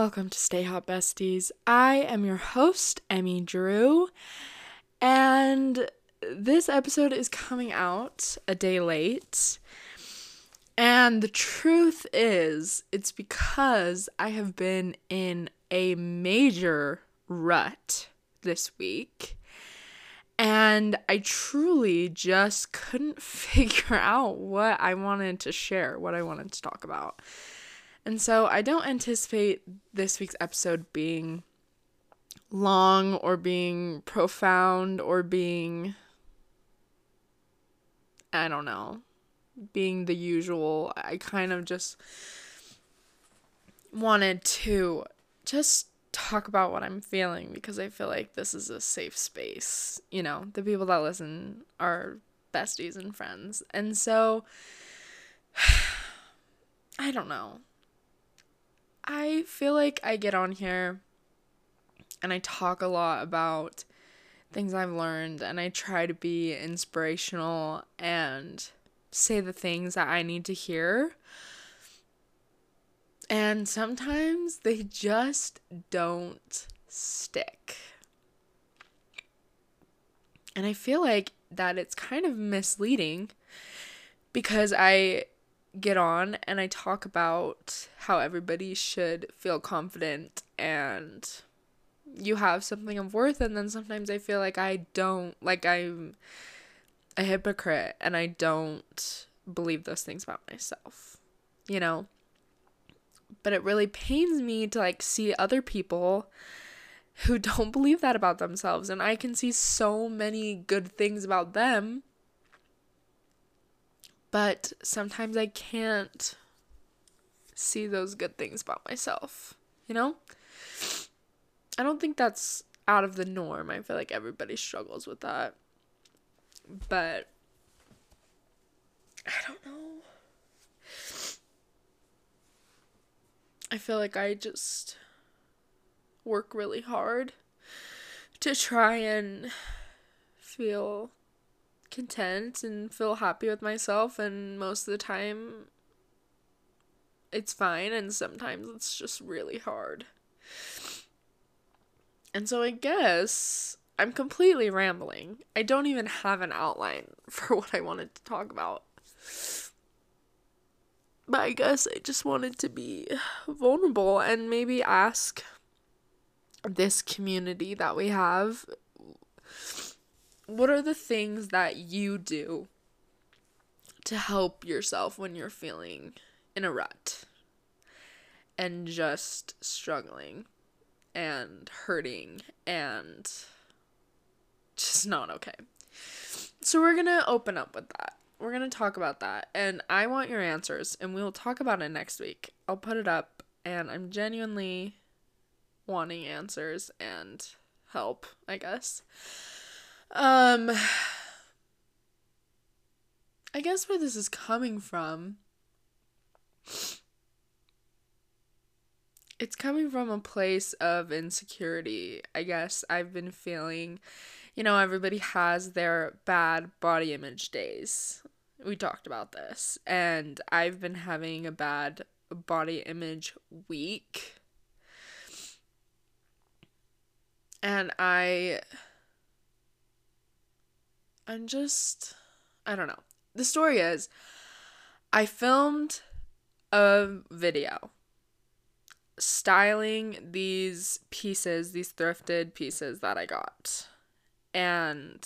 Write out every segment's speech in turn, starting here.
Welcome to Stay Hot Besties. I am your host, Emmy Drew, and this episode is coming out a day late. And the truth is, it's because I have been in a major rut this week. And I truly just couldn't figure out what I wanted to share, what I wanted to talk about. And so I don't anticipate this week's episode being long or being profound or being, I don't know, being the usual. I kind of just wanted to just talk about what I'm feeling because I feel like this is a safe space. You know, the people that listen are besties and friends. And so, I don't know. I feel like I get on here and I talk a lot about things I've learned and I try to be inspirational and say the things that I need to hear. And sometimes they just don't stick. And I feel like that it's kind of misleading because I get on and I talk about how everybody should feel confident and you have something of worth and then sometimes I feel like I don't like I'm a hypocrite and I don't believe those things about myself. You know? But it really pains me to like see other people who don't believe that about themselves and I can see so many good things about them but sometimes I can't see those good things about myself, you know? I don't think that's out of the norm. I feel like everybody struggles with that. But I don't know. I feel like I just work really hard to try and feel content and feel happy with myself and most of the time it's fine and sometimes it's just really hard. And so I guess I'm completely rambling. I don't even have an outline for what I wanted to talk about. But I guess I just wanted to be vulnerable and maybe ask this community that we have what are the things that you do to help yourself when you're feeling in a rut and just struggling and hurting and just not okay? So, we're gonna open up with that. We're gonna talk about that, and I want your answers, and we'll talk about it next week. I'll put it up, and I'm genuinely wanting answers and help, I guess. Um I guess where this is coming from it's coming from a place of insecurity. I guess I've been feeling, you know, everybody has their bad body image days. We talked about this. And I've been having a bad body image week. And I I'm just I don't know. The story is I filmed a video styling these pieces, these thrifted pieces that I got. And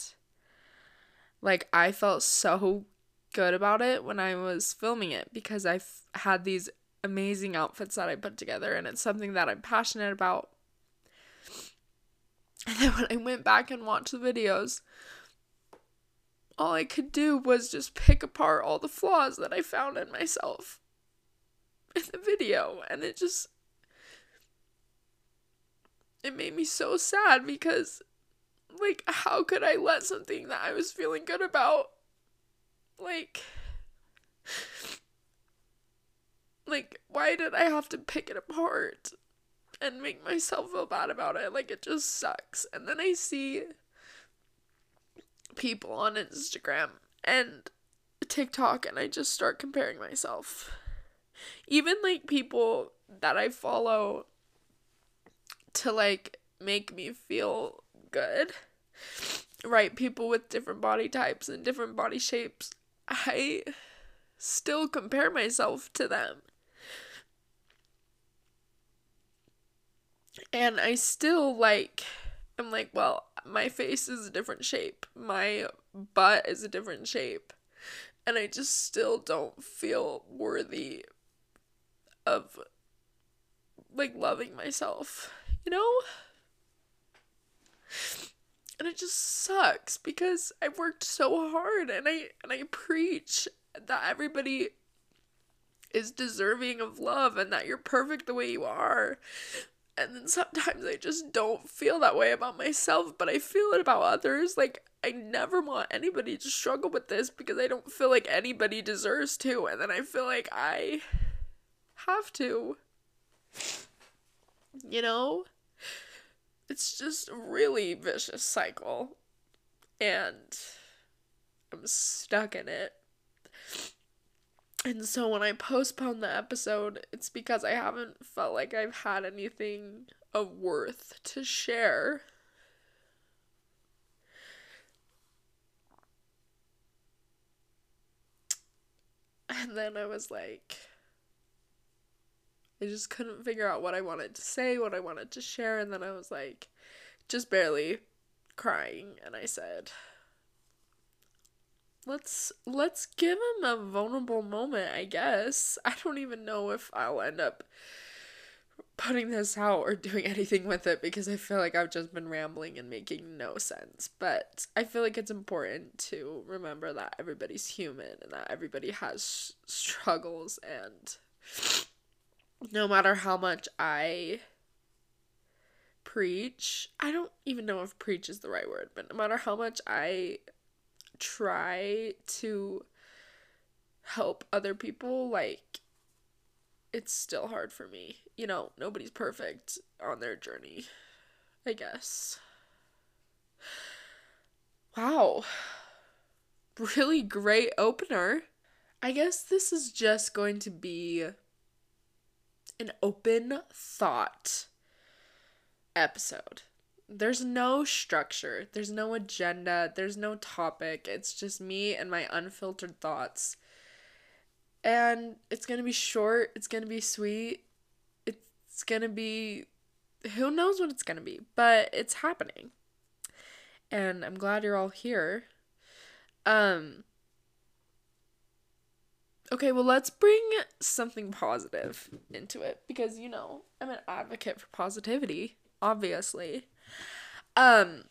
like I felt so good about it when I was filming it because I had these amazing outfits that I put together and it's something that I'm passionate about. And then when I went back and watched the videos, all I could do was just pick apart all the flaws that I found in myself in the video. And it just. It made me so sad because, like, how could I let something that I was feeling good about, like. Like, why did I have to pick it apart and make myself feel bad about it? Like, it just sucks. And then I see people on Instagram and TikTok and I just start comparing myself. even like people that I follow to like make me feel good. Right, people with different body types and different body shapes. I still compare myself to them. And I still like I'm like, well, my face is a different shape. My butt is a different shape. And I just still don't feel worthy of like loving myself, you know? And it just sucks because I've worked so hard and I and I preach that everybody is deserving of love and that you're perfect the way you are. And then sometimes I just don't feel that way about myself, but I feel it about others. Like, I never want anybody to struggle with this because I don't feel like anybody deserves to. And then I feel like I have to. You know? It's just a really vicious cycle. And I'm stuck in it. And so when I postpone the episode, it's because I haven't felt like I've had anything of worth to share. And then I was like, I just couldn't figure out what I wanted to say, what I wanted to share. And then I was like, just barely crying. And I said, let's let's give him a vulnerable moment i guess. I don't even know if i'll end up putting this out or doing anything with it because i feel like i've just been rambling and making no sense. But i feel like it's important to remember that everybody's human and that everybody has struggles. And no matter how much i preach i don't even know if preach is the right word but no matter how much i try to help other people, like, it's still hard for me. You know, nobody's perfect on their journey, I guess. Wow. Really great opener. I guess this is just going to be an open thought episode there's no structure, there's no agenda, there's no topic. It's just me and my unfiltered thoughts. And it's going to be short, it's going to be sweet. It's going to be who knows what it's going to be, but it's happening. And I'm glad you're all here. Um Okay, well, let's bring something positive into it because you know, I'm an advocate for positivity, obviously. Um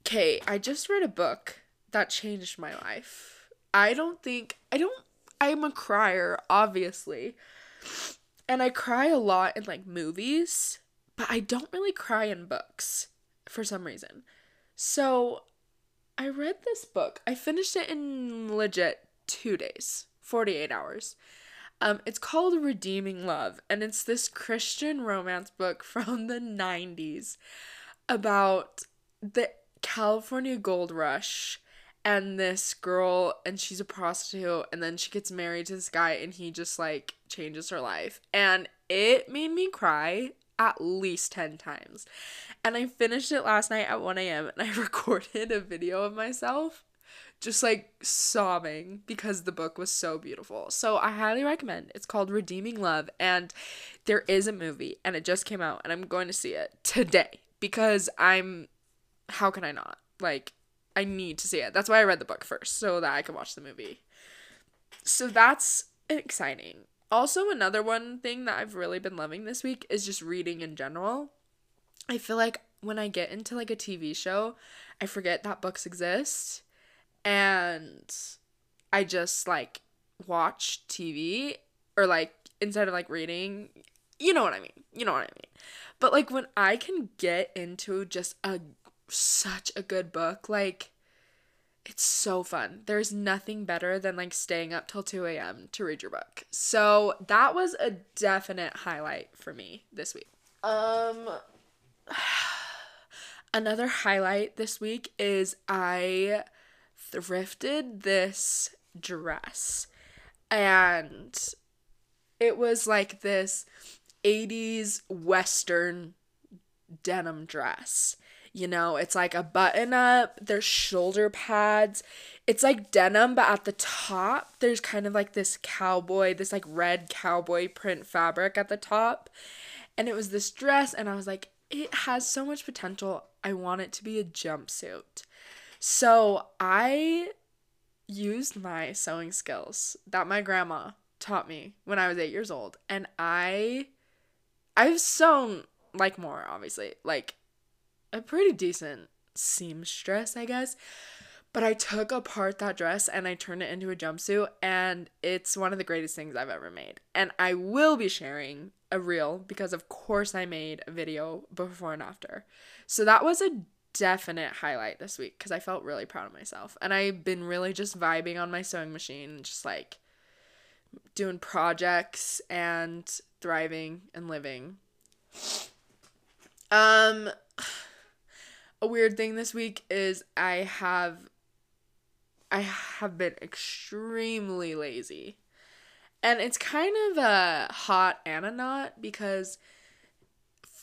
okay, I just read a book that changed my life. I don't think I don't I'm a crier, obviously. And I cry a lot in like movies, but I don't really cry in books for some reason. So I read this book. I finished it in legit 2 days, 48 hours. Um, it's called Redeeming Love, and it's this Christian romance book from the 90s about the California gold rush and this girl and she's a prostitute and then she gets married to this guy and he just like changes her life. And it made me cry at least 10 times. And i finished it last night at 1 a.m and i recorded a video of myself just like sobbing because the book was so beautiful. So i highly recommend. It's called redeeming love and there is a movie and it just came out and i'm going to see it today because I'm how can I not? Like I need to see it. That's why I read the book first so that I can watch the movie. So that's exciting. Also another one thing that I've really been loving this week is just reading in general. I feel like when I get into like a TV show, I forget that books exist and I just like watch TV or like instead of like reading, you know what I mean. You know what I mean. But like when I can get into just a such a good book, like it's so fun. There's nothing better than like staying up till 2 a.m. to read your book. So that was a definite highlight for me this week. Um another highlight this week is I thrifted this dress and it was like this 80s western denim dress. You know, it's like a button up, there's shoulder pads. It's like denim, but at the top, there's kind of like this cowboy, this like red cowboy print fabric at the top. And it was this dress, and I was like, it has so much potential. I want it to be a jumpsuit. So I used my sewing skills that my grandma taught me when I was eight years old. And I I've sewn like more, obviously. Like a pretty decent seamstress, I guess. But I took apart that dress and I turned it into a jumpsuit, and it's one of the greatest things I've ever made. And I will be sharing a reel because, of course, I made a video before and after. So that was a definite highlight this week because I felt really proud of myself. And I've been really just vibing on my sewing machine, just like doing projects and thriving and living. Um, a weird thing this week is I have I have been extremely lazy. And it's kind of a hot and a not because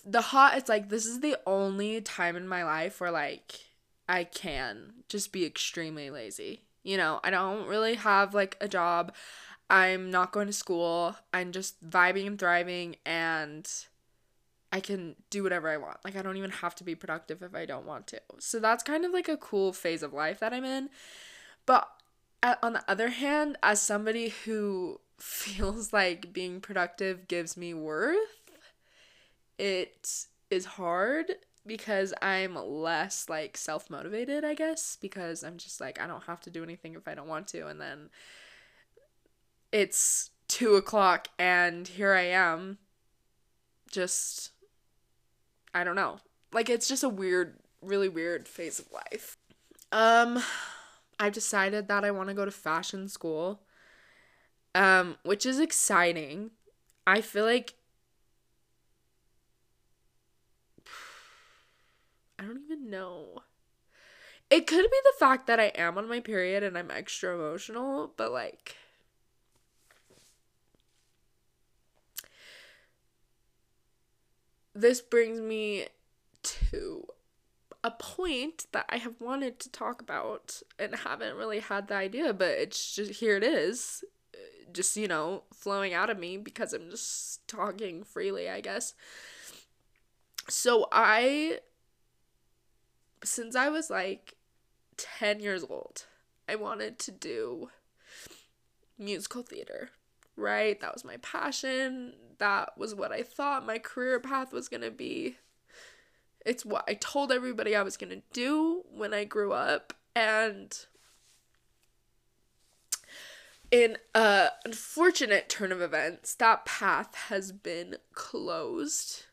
the hot it's like this is the only time in my life where like I can just be extremely lazy. You know, I don't really have like a job. I'm not going to school. I'm just vibing and thriving and I can do whatever I want. Like I don't even have to be productive if I don't want to. So that's kind of like a cool phase of life that I'm in. But uh, on the other hand, as somebody who feels like being productive gives me worth, it is hard because I'm less like self motivated, I guess, because I'm just like, I don't have to do anything if I don't want to. And then it's two o'clock and here I am just I don't know. Like it's just a weird, really weird phase of life. Um I've decided that I want to go to fashion school. Um which is exciting. I feel like I don't even know. It could be the fact that I am on my period and I'm extra emotional, but like this brings me to a point that I have wanted to talk about and haven't really had the idea, but it's just here it is. Just, you know, flowing out of me because I'm just talking freely, I guess. So I since I was like 10 years old, I wanted to do musical theater right? That was my passion. That was what I thought my career path was going to be. It's what I told everybody I was going to do when I grew up. And in a unfortunate turn of events, that path has been closed.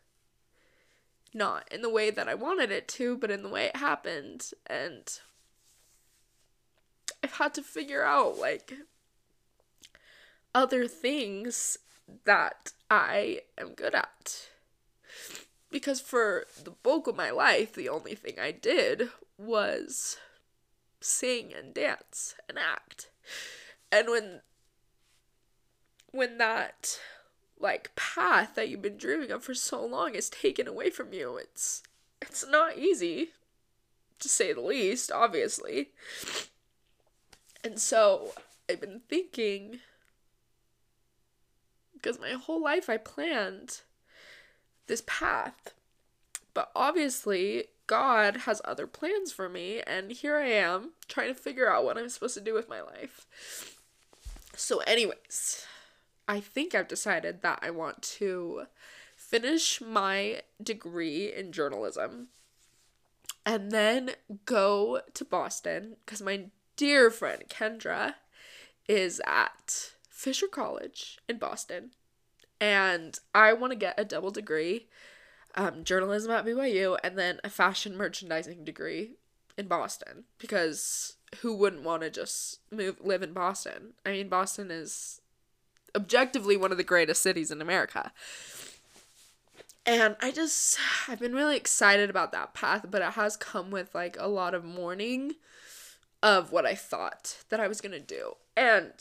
Not in the way that I wanted it to, but in the way it happened. And I've had to figure out, like, other things that I am good at. Because for the bulk of my life, the only thing I did was sing and dance and act. And when when that like path that you've been dreaming of for so long is taken away from you, it's it's not easy to say the least, obviously. And so I've been thinking because my whole life I planned this path. But obviously, God has other plans for me, and here I am trying to figure out what I'm supposed to do with my life. So, anyways, I think I've decided that I want to finish my degree in journalism and then go to Boston because my dear friend Kendra is at Fisher College in Boston, and I want to get a double degree, um, journalism at BYU, and then a fashion merchandising degree in Boston because who wouldn't want to just move live in Boston? I mean, Boston is objectively one of the greatest cities in America. And I just I've been really excited about that path, but it has come with like a lot of mourning of what I thought that I was going to do. And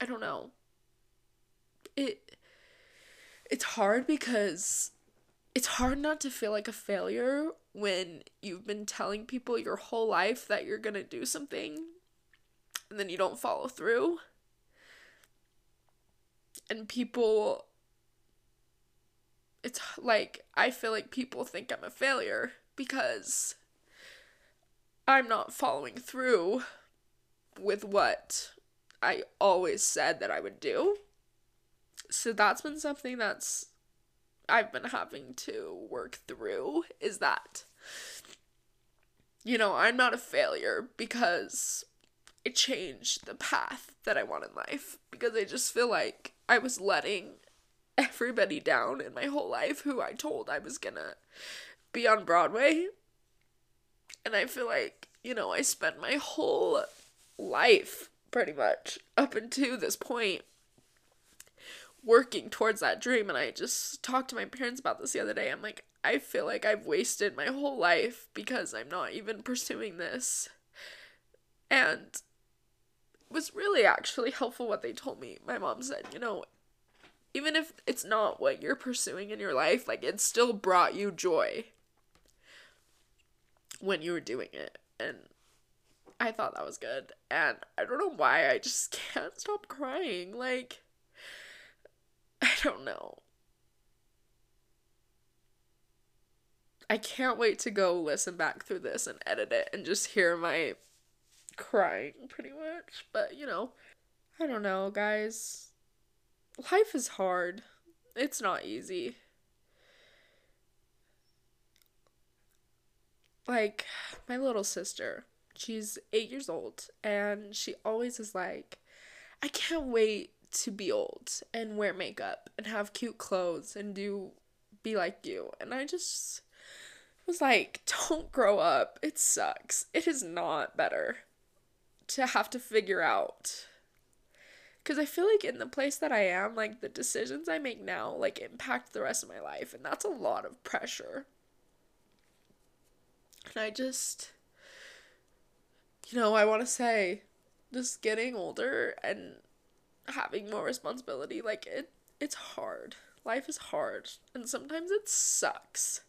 I don't know. it it's hard because it's hard not to feel like a failure when you've been telling people your whole life that you're going to do something and then you don't follow through. And people it's like I feel like people think I'm a failure because I'm not following through with what I always said that I would do. So that's been something that's I've been having to work through is that you know, I'm not a failure because it changed the path that I want in life because I just feel like I was letting everybody down in my whole life who I told I was gonna be on Broadway. And I feel like, you know, I spent my whole life pretty much up until this point working towards that dream and I just talked to my parents about this the other day. I'm like, I feel like I've wasted my whole life because I'm not even pursuing this. And it was really actually helpful what they told me. My mom said, you know, even if it's not what you're pursuing in your life, like it still brought you joy when you were doing it. And I thought that was good. And I don't know why I just can't stop crying. Like, I don't know. I can't wait to go listen back through this and edit it and just hear my crying pretty much. But, you know, I don't know, guys. Life is hard. It's not easy. Like, my little sister, she's eight years old, and she always is like, I can't wait to be old and wear makeup and have cute clothes and do be like you. And I just was like, don't grow up. It sucks. It is not better to have to figure out. Because I feel like in the place that I am, like the decisions I make now, like impact the rest of my life. And that's a lot of pressure. And I just, you know, I want to say, just getting older and having more responsibility like it it's hard. Life is hard and sometimes it sucks.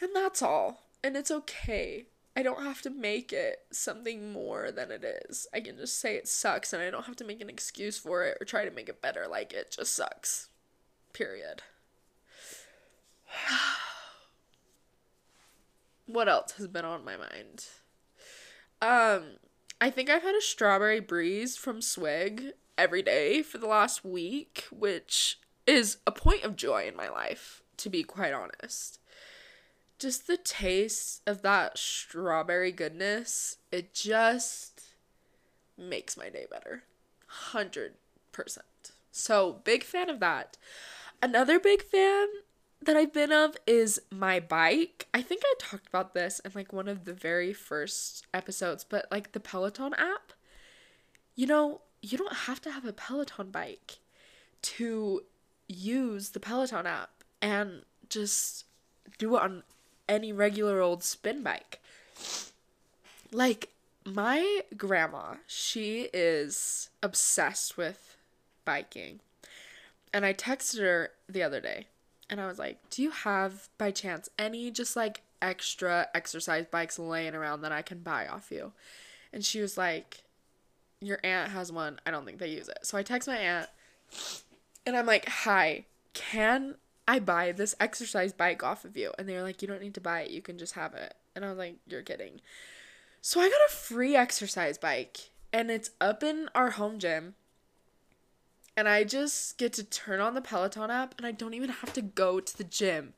And that's all. And it's okay. I don't have to make it something more than it is. I can just say it sucks and i don't have to make an excuse for it or try to make it better. Like it just sucks. Period. What else has been on my mind um I think I've had a strawberry breeze from Swig every day for the last week, which is a point of joy in my life, to be quite honest. Just the taste of that strawberry goodness, it just makes my day better. 100%. So, big fan of that. Another big fan that I've been of is my bike. I think I talked about this in like one of the very first episodes, but like the Peloton app. You know, you don't have to have a Peloton bike to use the Peloton app and just do it on any regular old spin bike. Like my grandma, she is obsessed with biking. And I texted her the other day and I was like, "Do you have by chance any just like extra exercise bikes laying around that I can buy off you?" And she was like, your aunt has one. I don't think they use it. So I text my aunt and I'm like, hi, can I buy this exercise bike off of you? And they're like, you don't need to buy it. You can just have it. And I was like, you're kidding. So I got a free exercise bike and it's up in our home gym. And I just get to turn on the Peloton app and I don't even have to go to the gym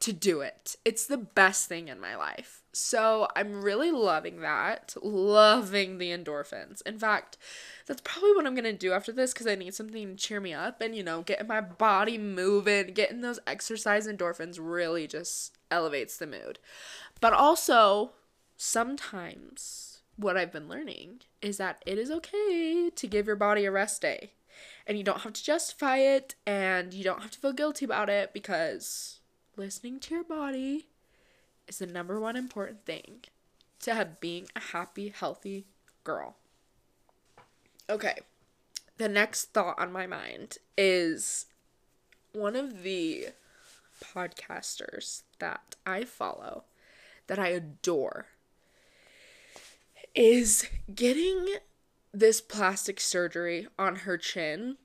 to do it. It's the best thing in my life. So I'm really loving that. Loving the endorphins. In fact, that's probably what I'm gonna do after this because I need something to cheer me up and, you know, getting my body moving, getting those exercise endorphins really just elevates the mood. But also, sometimes what I've been learning is that it is okay to give your body a rest day. And you don't have to justify it and you don't have to feel guilty about it because listening to your body is the number one important thing to have being a happy, healthy girl. Okay. the next thought on my mind is one of the podcasters that I follow that I adore is getting this plastic surgery on her chin.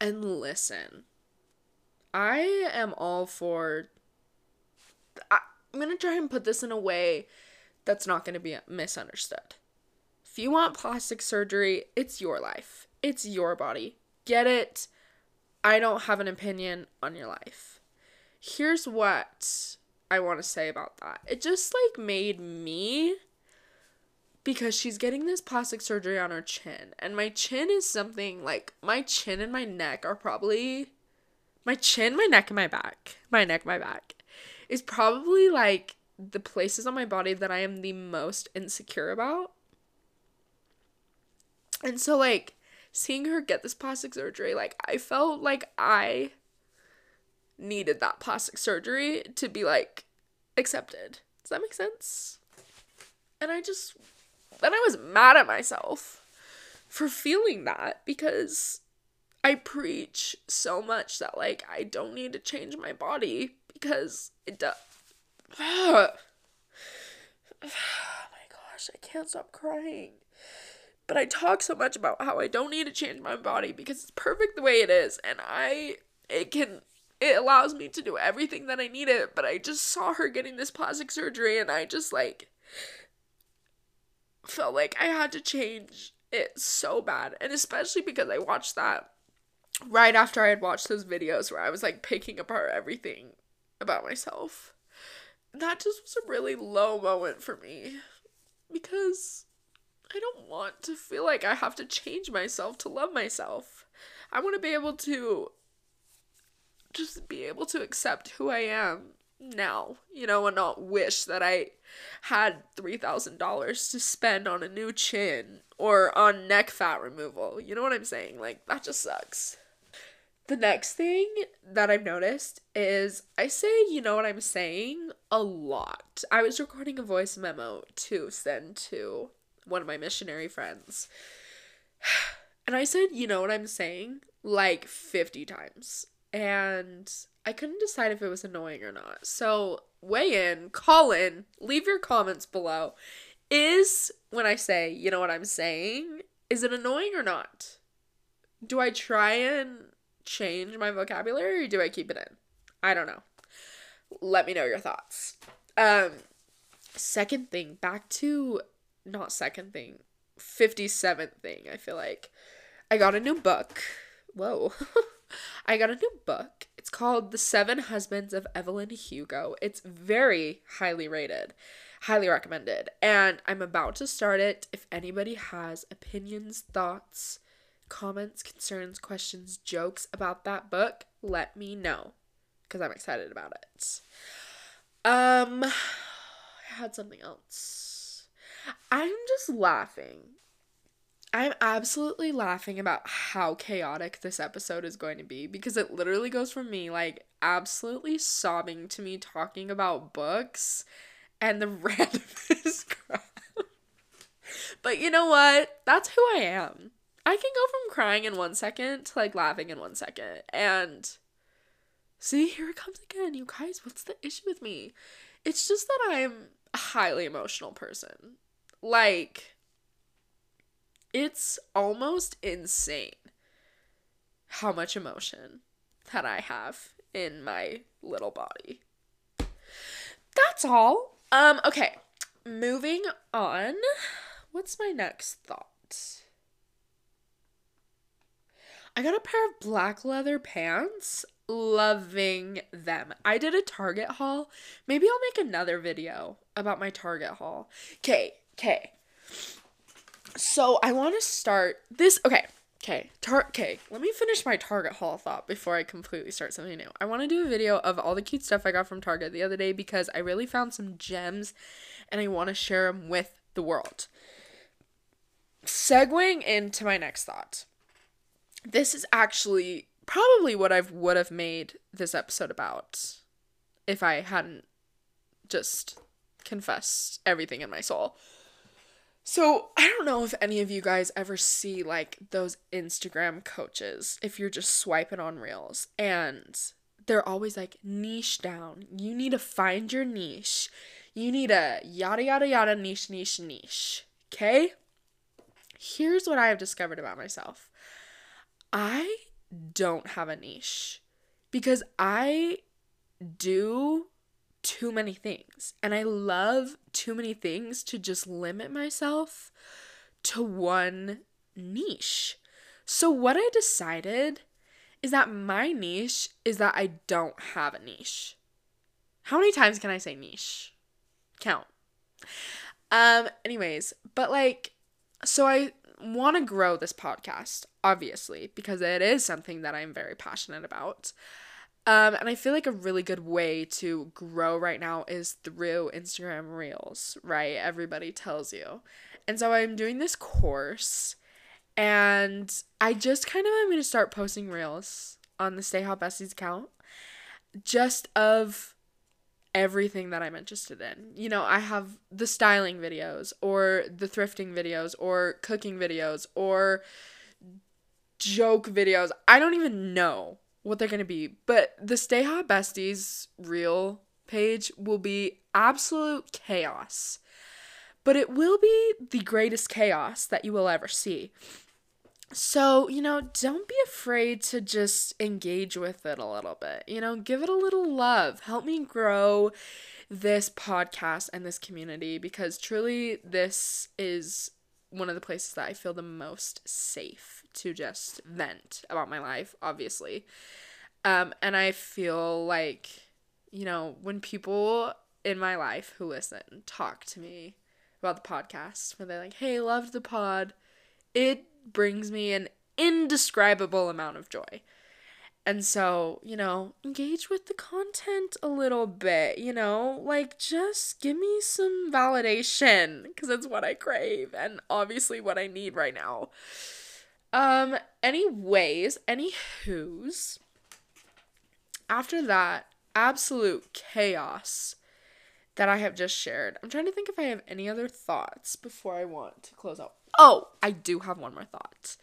And listen, I am all for. I, I'm going to try and put this in a way that's not to be misunderstood. If you want plastic surgery, it's your life, it's your body. Get it. I don't have an opinion on your life. Here's what I want to say about that. It just like made me because she's getting this plastic surgery on her chin and my chin is something like my chin and my neck are probably my chin, my neck and my back. My neck, my back is probably like the places on my body that I am the most insecure about. And so like seeing her get this plastic surgery, like I felt like I needed that plastic surgery to be like accepted. Does that make sense? And I just then I was mad at myself for feeling that because I preach so much that like I don't need to change my body because it does. oh my gosh, I can't stop crying. But I talk so much about how I don't need to change my body because it's perfect the way it is and I it can it allows me to do everything that I need it, but I just saw her getting this plastic surgery and I just like felt like I had to change it so bad. And especially because I watched that right after I had watched those videos where I was like picking apart everything about myself. That just was a really low moment for me because I don't want to feel like I have to change myself to love myself. I want to be able to just be able to accept who I am now, you know, and not wish that I had $3,000 to spend on a new chin or on neck fat removal. You know what I'm saying? Like, that just sucks. The next thing that I've noticed is I say, you know what I'm saying, a lot. I was recording a voice memo to send to one of my missionary friends. And I said, you know what I'm saying, like 50 times. And I couldn't decide if it was annoying or not. So weigh in, call in, leave your comments below. Is when I say, you know what I'm saying, is it annoying or not? Do I try and change my vocabulary or do I keep it in? I don't know. Let me know your thoughts. Um second thing, back to not second thing, 57th thing, I feel like. I got a new book. Whoa. I got a new book. It's called The Seven Husbands of Evelyn Hugo. It's very highly rated, highly recommended. And I'm about to start it. If anybody has opinions, thoughts, comments, concerns, questions, jokes about that book, let me know because I'm excited about it. Um, I had something else. I'm just laughing I'm absolutely laughing about how chaotic this episode is going to be because it literally goes from me like absolutely sobbing to me talking about books and the randomest crap. but you know what? That's who I am. I can go from crying in one second to like laughing in one second. And see, here it comes again. You guys, what's the issue with me? It's just that I'm a highly emotional person. Like, it's almost insane how much emotion that I have in my little body. That's all. Um okay, moving on. What's my next thought? I got a pair of black leather pants. Loving them. I did a Target haul. Maybe I'll make another video about my Target haul. Okay, okay. So I want to start this. Okay, okay, tar- okay. Let me finish my Target haul thought before I completely start something new. I want to do a video of all the cute stuff I got from Target the other day because I really found some gems, and I want to share them with the world. Segueing into my next thought. This is actually probably what I would have made this episode about if I hadn't just confessed everything in my soul. So, I don't know if any of you guys ever see like those Instagram coaches if you're just swiping on reels and they're always like niche down. You need to find your niche. You need a yada yada yada niche niche niche. Okay? Here's what I have discovered about myself. I don't have a niche because I do too many things. And I love too many things to just limit myself to one niche. So, what I decided is that my niche is that I don't have a niche. How many times can I say niche? Count. Um, anyways, but like, so I want to grow this podcast, obviously, because it is something that I'm very passionate about. Um, and I feel like a really good way to grow right now is through Instagram Reels, right? Everybody tells you. And so I'm doing this course, and I just kind of am going to start posting Reels on the Stay Hot Besties account just of everything that I'm interested in. You know, I have the styling videos, or the thrifting videos, or cooking videos, or joke videos. I don't even know what they're to be. But the Stay Hot Besties reel page will be absolute chaos. But it will be the greatest chaos that you will ever see. So, you know, don't be afraid to just engage with it a little bit. You know, give it a little love. Help me grow this podcast and this community because truly this is one of the places that I feel the most safe to just vent about my life, obviously. Um, and I feel like, you know, when people in my life who listen talk to me about the podcast, when they're like, hey, loved the pod, it brings me an indescribable amount of joy. And so, you know, engage with the content a little bit, you know, like just give me some validation because it's what I crave and obviously what I need right now. Um, anyways, any who's after that absolute chaos that I have just shared, I'm trying to think if I have any other thoughts before I want to close out. Oh, I do have one more thought.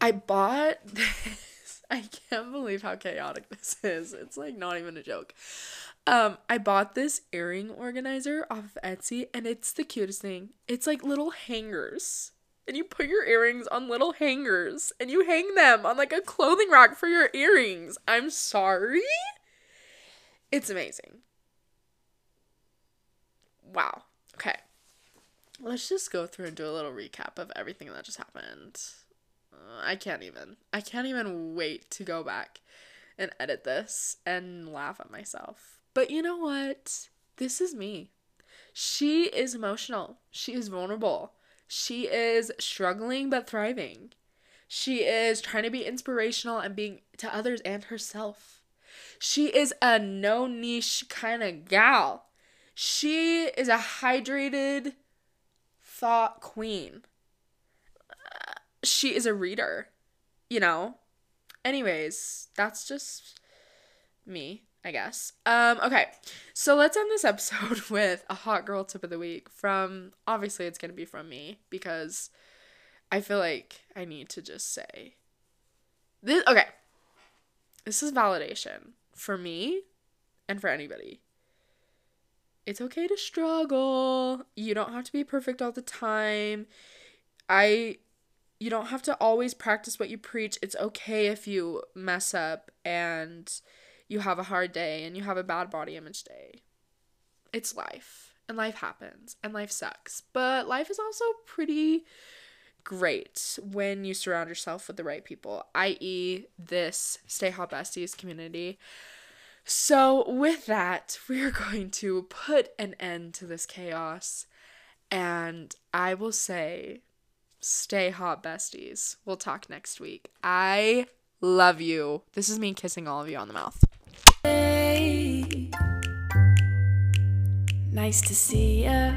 I bought. I can't believe how chaotic this is. It's like not even a joke. Um, I bought this earring organizer off of Etsy and it's the cutest thing. It's like little hangers and you put your earrings on little hangers and you hang them on like a clothing rack for your earrings. I'm sorry. It's amazing. Wow. Okay. Let's just go through and do a little recap of everything that just happened. I can't even. I can't even wait to go back and edit this and laugh at myself. But you know what? This is me. She is emotional. She is vulnerable. She is struggling but thriving. She is trying to be inspirational and being to others and herself. She is a no niche kind of gal. She is a hydrated thought queen. She is a reader, you know? Anyways, that's just me. I guess. Um, okay, so let's end this episode with a hot girl tip of the week from obviously it's gonna be from me because I feel like I need to just say this. Okay, this is validation for me and for anybody. It's okay to struggle. You don't have to be perfect all the time. I you don't have to always practice what you preach. It's okay if you mess up and you have a hard day and you have a bad body image day. It's life, and life happens, and life sucks. But life is also pretty great when you surround yourself with the right people, i.e., this Stay Hot Besties community. So, with that, we are going to put an end to this chaos, and I will say, stay hot, besties. We'll talk next week. I love you. This is me kissing all of you on the mouth. Nice to see ya.